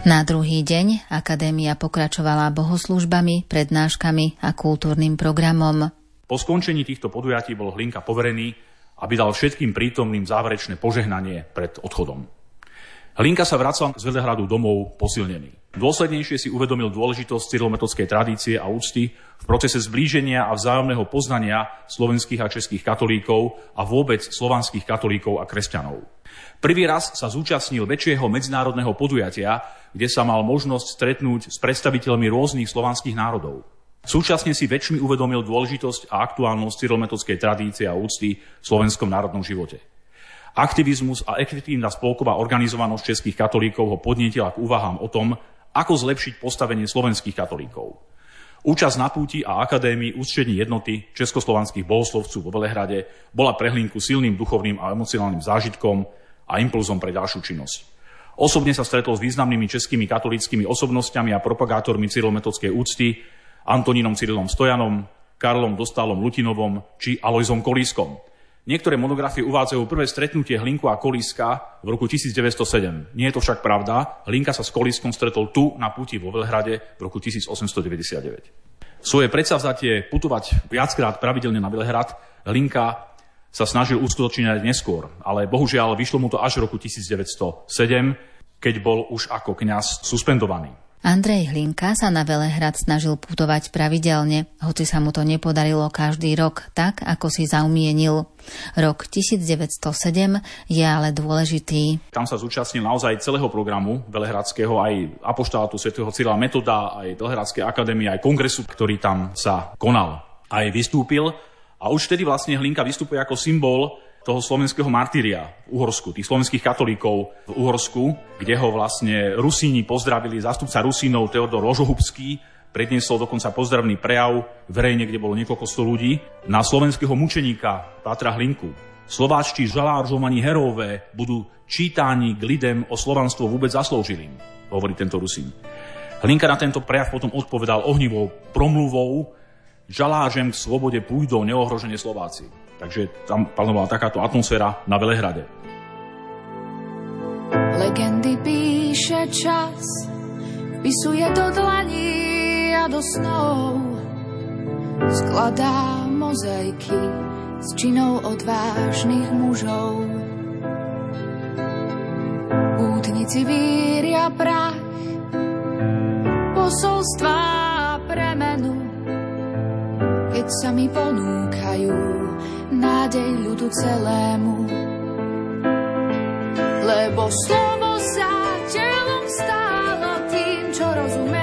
Na druhý deň akadémia pokračovala bohoslužbami, prednáškami a kultúrnym programom. Po skončení týchto podujatí bol Hlinka poverený, aby dal všetkým prítomným záverečné požehnanie pred odchodom. Hlinka sa vracal z Velehradu domov posilnený. Dôslednejšie si uvedomil dôležitosť cyrilometodskej tradície a úcty v procese zblíženia a vzájomného poznania slovenských a českých katolíkov a vôbec slovanských katolíkov a kresťanov. Prvý raz sa zúčastnil väčšieho medzinárodného podujatia, kde sa mal možnosť stretnúť s predstaviteľmi rôznych slovanských národov. Súčasne si väčšmi uvedomil dôležitosť a aktuálnosť cyrilometodskej tradície a úcty v slovenskom národnom živote. Aktivizmus a efektívna spolková organizovanosť českých katolíkov ho podnietila k úvahám o tom, ako zlepšiť postavenie slovenských katolíkov. Účasť na púti a akadémii ústrední jednoty českoslovanských bohoslovcov vo Velehrade bola pre Hlinku silným duchovným a emocionálnym zážitkom a impulzom pre ďalšiu činnosť. Osobne sa stretol s významnými českými katolickými osobnosťami a propagátormi cyrilometodskej úcty, Antonínom Cyrilom Stojanom, Karlom Dostálom Lutinovom či Alojzom Kolískom. Niektoré monografie uvádzajú prvé stretnutie Hlinku a Kolíska v roku 1907. Nie je to však pravda. Hlinka sa s Kolískom stretol tu na puti vo Velhrade v roku 1899. Svoje predsavzatie putovať viackrát pravidelne na Velhrad Hlinka sa snažil uskutočniť neskôr, ale bohužiaľ vyšlo mu to až v roku 1907, keď bol už ako kňaz suspendovaný. Andrej Hlinka sa na Velehrad snažil putovať pravidelne, hoci sa mu to nepodarilo každý rok tak, ako si zaumienil. Rok 1907 je ale dôležitý. Tam sa zúčastnil naozaj celého programu Velehradského, aj apoštátu svätého Cyrila Metoda, aj Velehradskej akadémie, aj kongresu, ktorý tam sa konal. Aj vystúpil a už vtedy vlastne Hlinka vystupuje ako symbol toho slovenského martíria v Uhorsku, tých slovenských katolíkov v Uhorsku, kde ho vlastne Rusíni pozdravili, zástupca Rusínov Teodor Rožohubský, predniesol dokonca pozdravný prejav verejne, kde bolo niekoľko sto ľudí, na slovenského mučeníka Patra Hlinku. Slováčtí žaláržovaní herové budú čítáni k lidem o slovanstvo vôbec zaslúžilým, hovorí tento Rusín. Hlinka na tento prejav potom odpovedal ohnivou promluvou, žalážem k slobode pôjdou neohrožene Slováci. Takže tam panovala takáto atmosféra na Velehrade. Legendy píše čas, vpisuje do dlaní a do snov. Skladá mozaiky s činou odvážnych mužov. Útnici víria prach, posolstvá premenu, keď sa mi ponúkajú nádej ľudu celému. Lebo slovo sa telom stálo tým, čo rozumejú.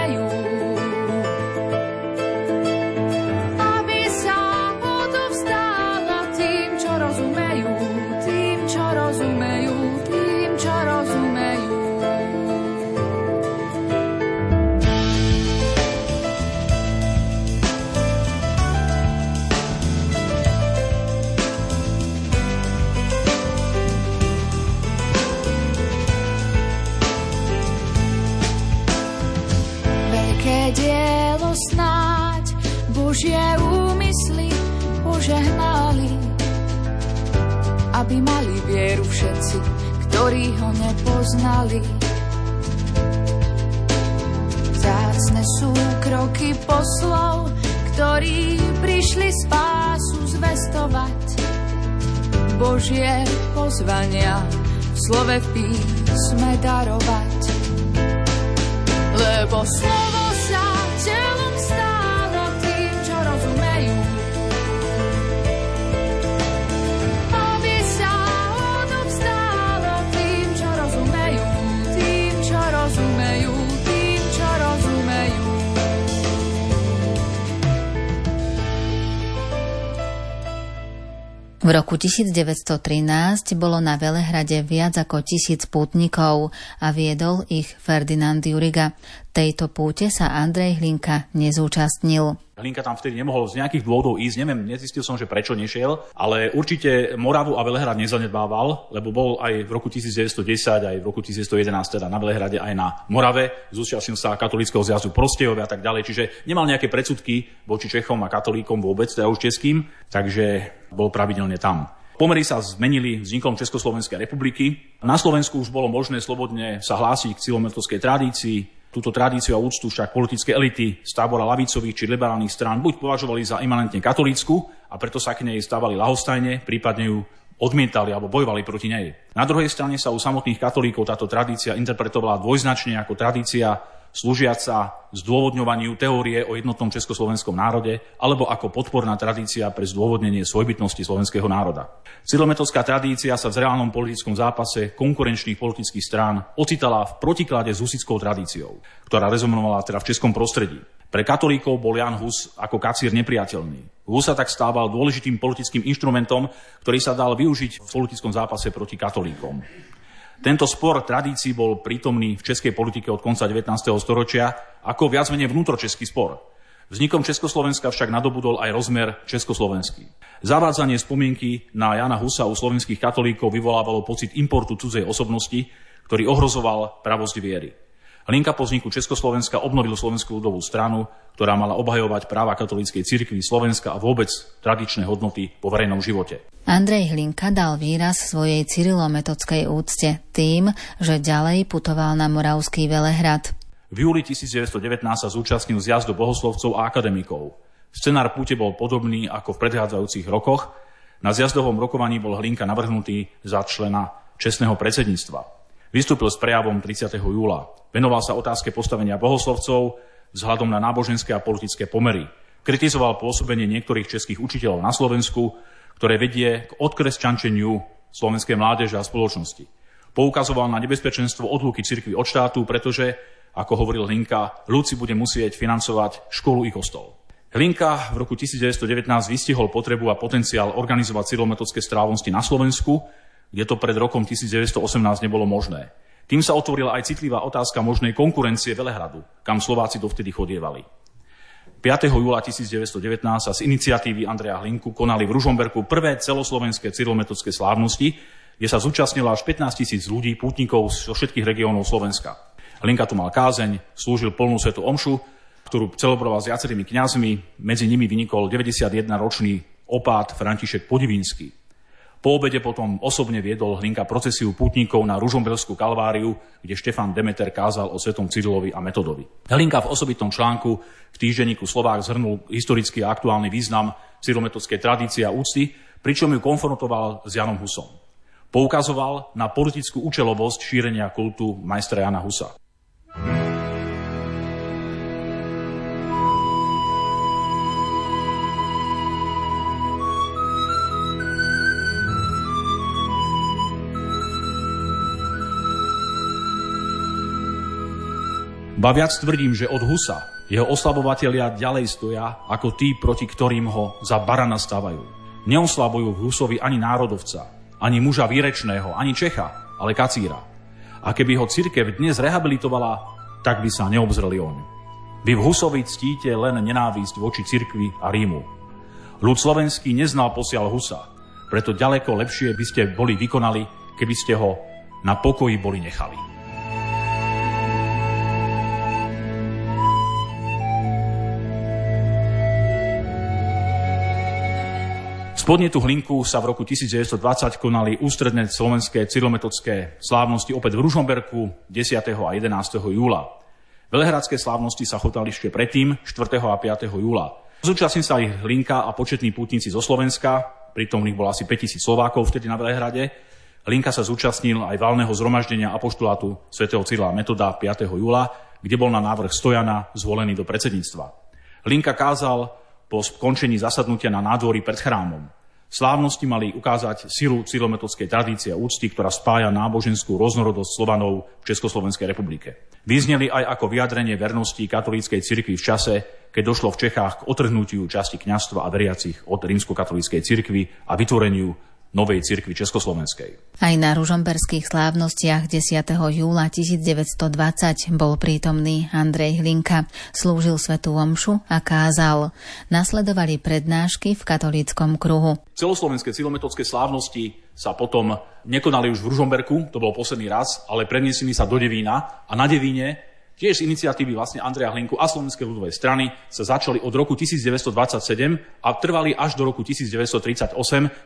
Aby mali vieru všetci, ktorí ho nepoznali. Zácne sú kroky poslov, ktorí prišli spásu zvestovať. Božie pozvania v slove písme darovať. Lebo slovo roku 1913 bolo na Velehrade viac ako tisíc pútnikov a viedol ich Ferdinand Juriga. Tejto púte sa Andrej Hlinka nezúčastnil. Hlinka tam vtedy nemohol z nejakých dôvodov ísť, neviem, nezistil som, že prečo nešiel, ale určite Moravu a Velehrad nezanedbával, lebo bol aj v roku 1910, aj v roku 1911 teda na Velehrade, aj na Morave, zúčastnil sa katolického zjazdu Prostejov a tak ďalej, čiže nemal nejaké predsudky voči Čechom a katolíkom vôbec, teda už českým, takže bol pravidelne tam. Pomery sa zmenili vznikom Československej republiky. Na Slovensku už bolo možné slobodne sa hlásiť k cilometovskej tradícii, Túto tradíciu a úctu však politické elity z tábora lavicových či liberálnych strán buď považovali za imanentne katolícku a preto sa k nej stávali lahostajne, prípadne ju odmietali alebo bojovali proti nej. Na druhej strane sa u samotných katolíkov táto tradícia interpretovala dvojznačne ako tradícia slúžiaca zdôvodňovaniu teórie o jednotnom československom národe alebo ako podporná tradícia pre zdôvodnenie svojbytnosti slovenského národa. Cyrilometodská tradícia sa v reálnom politickom zápase konkurenčných politických strán ocitala v protiklade s husickou tradíciou, ktorá rezonovala teda v českom prostredí. Pre katolíkov bol Jan Hus ako kacír nepriateľný. Hus sa tak stával dôležitým politickým inštrumentom, ktorý sa dal využiť v politickom zápase proti katolíkom. Tento spor tradícií bol prítomný v českej politike od konca 19. storočia ako viac menej vnútročeský spor. Vznikom Československa však nadobudol aj rozmer československý. Zavádzanie spomienky na Jana Husa u slovenských katolíkov vyvolávalo pocit importu cudzej osobnosti, ktorý ohrozoval pravosť viery. Hlinka po vzniku Československa obnovil Slovenskú ľudovú stranu, ktorá mala obhajovať práva katolíckej cirkvi Slovenska a vôbec tradičné hodnoty po verejnom živote. Andrej Hlinka dal výraz svojej cyrilometodskej úcte tým, že ďalej putoval na Moravský Velehrad. V júli 1919 sa zúčastnil zjazdu bohoslovcov a akademikov. Scenár púte bol podobný ako v predchádzajúcich rokoch. Na zjazdovom rokovaní bol Hlinka navrhnutý za člena čestného predsedníctva. Vystúpil s prejavom 30. júla. Venoval sa otázke postavenia bohoslovcov vzhľadom na náboženské a politické pomery. Kritizoval pôsobenie niektorých českých učiteľov na Slovensku, ktoré vedie k odkresťančeniu slovenskej mládeže a spoločnosti. Poukazoval na nebezpečenstvo odluky cirkvi od štátu, pretože, ako hovoril Hlinka, ľud si bude musieť financovať školu i kostol. Hlinka v roku 1919 vystihol potrebu a potenciál organizovať cyrilometodské strávnosti na Slovensku kde to pred rokom 1918 nebolo možné. Tým sa otvorila aj citlivá otázka možnej konkurencie Velehradu, kam Slováci dovtedy chodievali. 5. júla 1919 sa z iniciatívy Andreja Hlinku konali v Ružomberku prvé celoslovenské cyrilometodské slávnosti, kde sa zúčastnilo až 15 tisíc ľudí, pútnikov zo všetkých regiónov Slovenska. Hlinka tu mal kázeň, slúžil plnú svetu omšu, ktorú celebroval s viacerými kňazmi, medzi nimi vynikol 91-ročný opát František Podivínsky. Po obede potom osobne viedol Hlinka procesiu pútnikov na Ružomberskú kalváriu, kde Štefan Demeter kázal o svetom Cyrilovi a Metodovi. Hlinka v osobitnom článku v týždenníku Slovák zhrnul historický a aktuálny význam cyrilometodskej tradície a úcty, pričom ju konfrontoval s Janom Husom. Poukazoval na politickú účelovosť šírenia kultu majstra Jana Husa. Ba viac tvrdím, že od Husa jeho oslabovatelia ďalej stoja ako tí, proti ktorým ho za barana stavajú. Neoslabujú v Husovi ani národovca, ani muža výrečného, ani Čecha, ale kacíra. A keby ho cirkev dnes rehabilitovala, tak by sa neobzreli oň. Vy v Husovi ctíte len nenávisť voči cirkvi a Rímu. Ľud slovenský neznal posiaľ Husa, preto ďaleko lepšie by ste boli vykonali, keby ste ho na pokoji boli nechali. Z podnetu Hlinku sa v roku 1920 konali ústredné slovenské cyrilometodské slávnosti opäť v Ružomberku 10. a 11. júla. Velehradské slávnosti sa chotali ešte predtým 4. a 5. júla. Zúčastnili sa ich Hlinka a početní pútnici zo Slovenska, prítomných bolo asi 5000 Slovákov vtedy na Velehrade. Hlinka sa zúčastnil aj valného zhromaždenia apoštolátu svätého Cyrila Metoda 5. júla, kde bol na návrh Stojana zvolený do predsedníctva. Hlinka kázal po skončení zasadnutia na nádvorí pred chrámom. Slávnosti mali ukázať silu cyrilometodskej tradície a úcty, ktorá spája náboženskú rôznorodosť Slovanov v Československej republike. Vyzneli aj ako vyjadrenie vernosti katolíckej cirkvi v čase, keď došlo v Čechách k otrhnutiu časti kňastva a veriacich od rímskokatolíckej cirkvi a vytvoreniu novej cirkvi Československej. Aj na ružomberských slávnostiach 10. júla 1920 bol prítomný Andrej Hlinka, slúžil svetú omšu a kázal. Nasledovali prednášky v katolíckom kruhu. Celoslovenské cilometodské slávnosti sa potom nekonali už v Ružomberku, to bol posledný raz, ale preniesli sa do Devína a na Devíne Tiež iniciatívy vlastne Andreja Hlinku a Slovenskej ľudovej strany sa začali od roku 1927 a trvali až do roku 1938,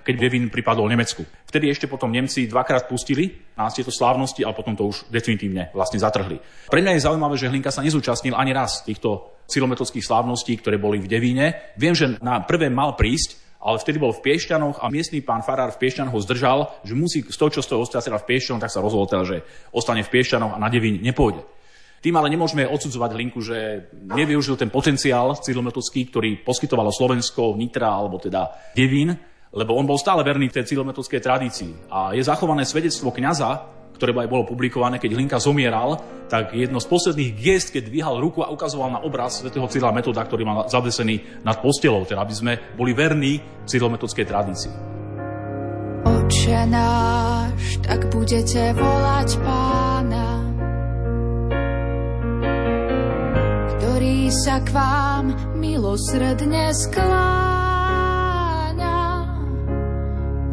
keď Devín pripadol Nemecku. Vtedy ešte potom Nemci dvakrát pustili na tieto slávnosti, ale potom to už definitívne vlastne zatrhli. Pre mňa je zaujímavé, že Hlinka sa nezúčastnil ani raz týchto silometodských slávností, ktoré boli v Devíne. Viem, že na prvé mal prísť, ale vtedy bol v Piešťanoch a miestny pán Farár v Piešťanoch ho zdržal, že musí z toho, čo z toho ostať v Piešťanoch, tak sa rozhodol teda, že ostane v Piešťanoch a na Devín nepôjde. Tým ale nemôžeme odsudzovať Linku, že nevyužil ten potenciál cyrilometodský, ktorý poskytovalo Slovensko, Nitra alebo teda Devín, lebo on bol stále verný tej cyrilometodskej tradícii. A je zachované svedectvo kňaza, ktoré aj bolo publikované, keď Hlinka zomieral, tak jedno z posledných gest, keď dvíhal ruku a ukazoval na obraz svätého Cyrila Metoda, ktorý mal zavesený nad postelou, teda aby sme boli verní cyrilometodskej tradícii. Oče náš, tak budete volať pána, ktorý sa k vám milosredne skláňa.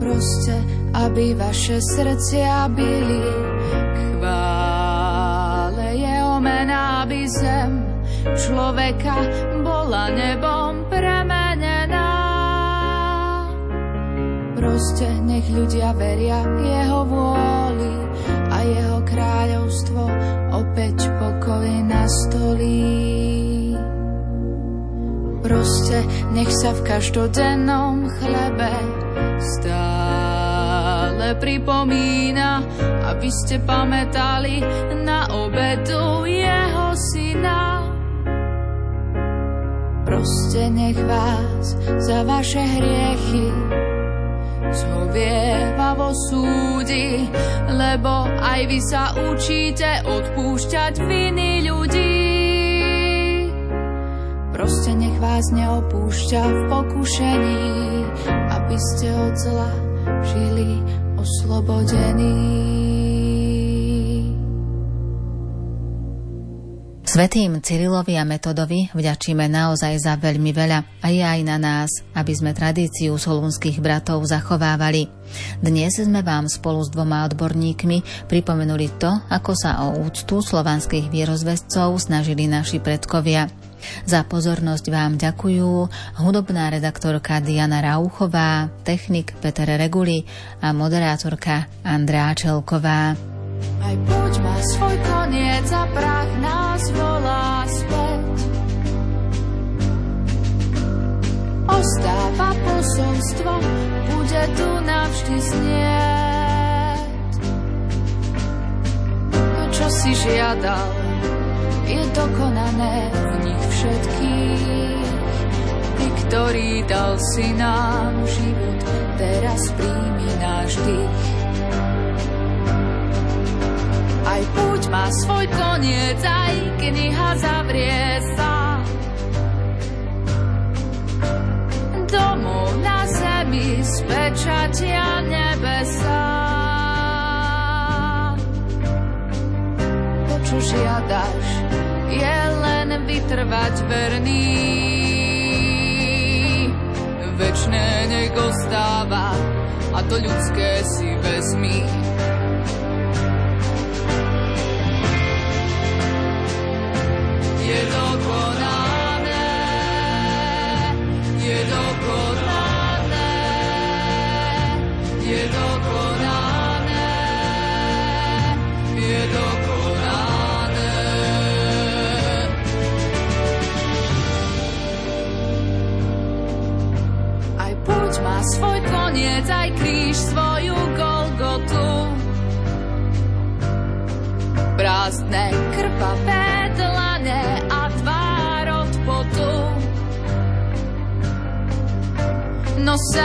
Proste, aby vaše srdcia byli chvále jeho mená, aby zem človeka bola nebom premenená. Proste nech ľudia veria jeho vôli jeho kráľovstvo opäť pokoj nastolí. Proste nech sa v každodennom chlebe stále pripomína, aby ste pamätali na obedu jeho syna. Proste nech vás za vaše hriechy zhovievavo súdi, lebo aj vy sa učíte odpúšťať viny ľudí. Proste nech vás neopúšťa v pokušení, aby ste od zla žili oslobodení. Svetým Cyrilovi a Metodovi vďačíme naozaj za veľmi veľa a je aj na nás, aby sme tradíciu solúnskych bratov zachovávali. Dnes sme vám spolu s dvoma odborníkmi pripomenuli to, ako sa o úctu slovanských vierozvescov snažili naši predkovia. Za pozornosť vám ďakujú hudobná redaktorka Diana Rauchová, technik Peter Reguli a moderátorka Andrá Čelková. Aj poď má svoj koniec a prach nás volá späť. Ostáva posolstvo, bude tu navždy znieť. Čo si žiadal, je dokonané v nich všetkých. Ty, ktorý dal si nám život, teraz príjmi náš dých. Aj púť má svoj koniec, aj kniha zavrie sa. Domov na zemi spečatia nebesa. To, čo žiadaš, je len vytrvať verný. Večné nech ostáva a to ľudské si vezmi. Je dokonané,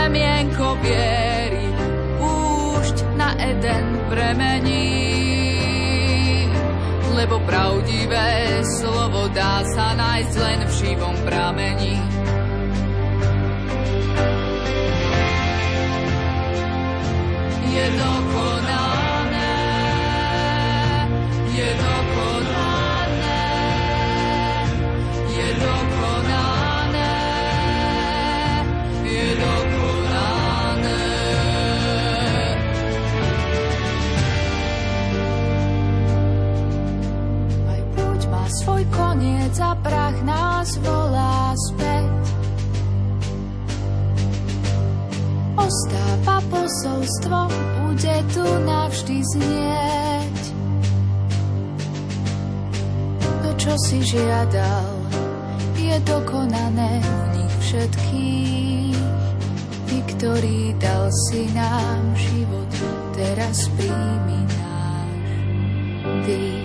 Semienko viery púšť na Eden premení. Lebo pravdivé slovo dá sa nájsť len v živom pramení. Je bude tu navždy znieť. To, čo si žiadal, je dokonané v nich všetkých. Ty, ktorý dal si nám život, teraz príjmi náš dých.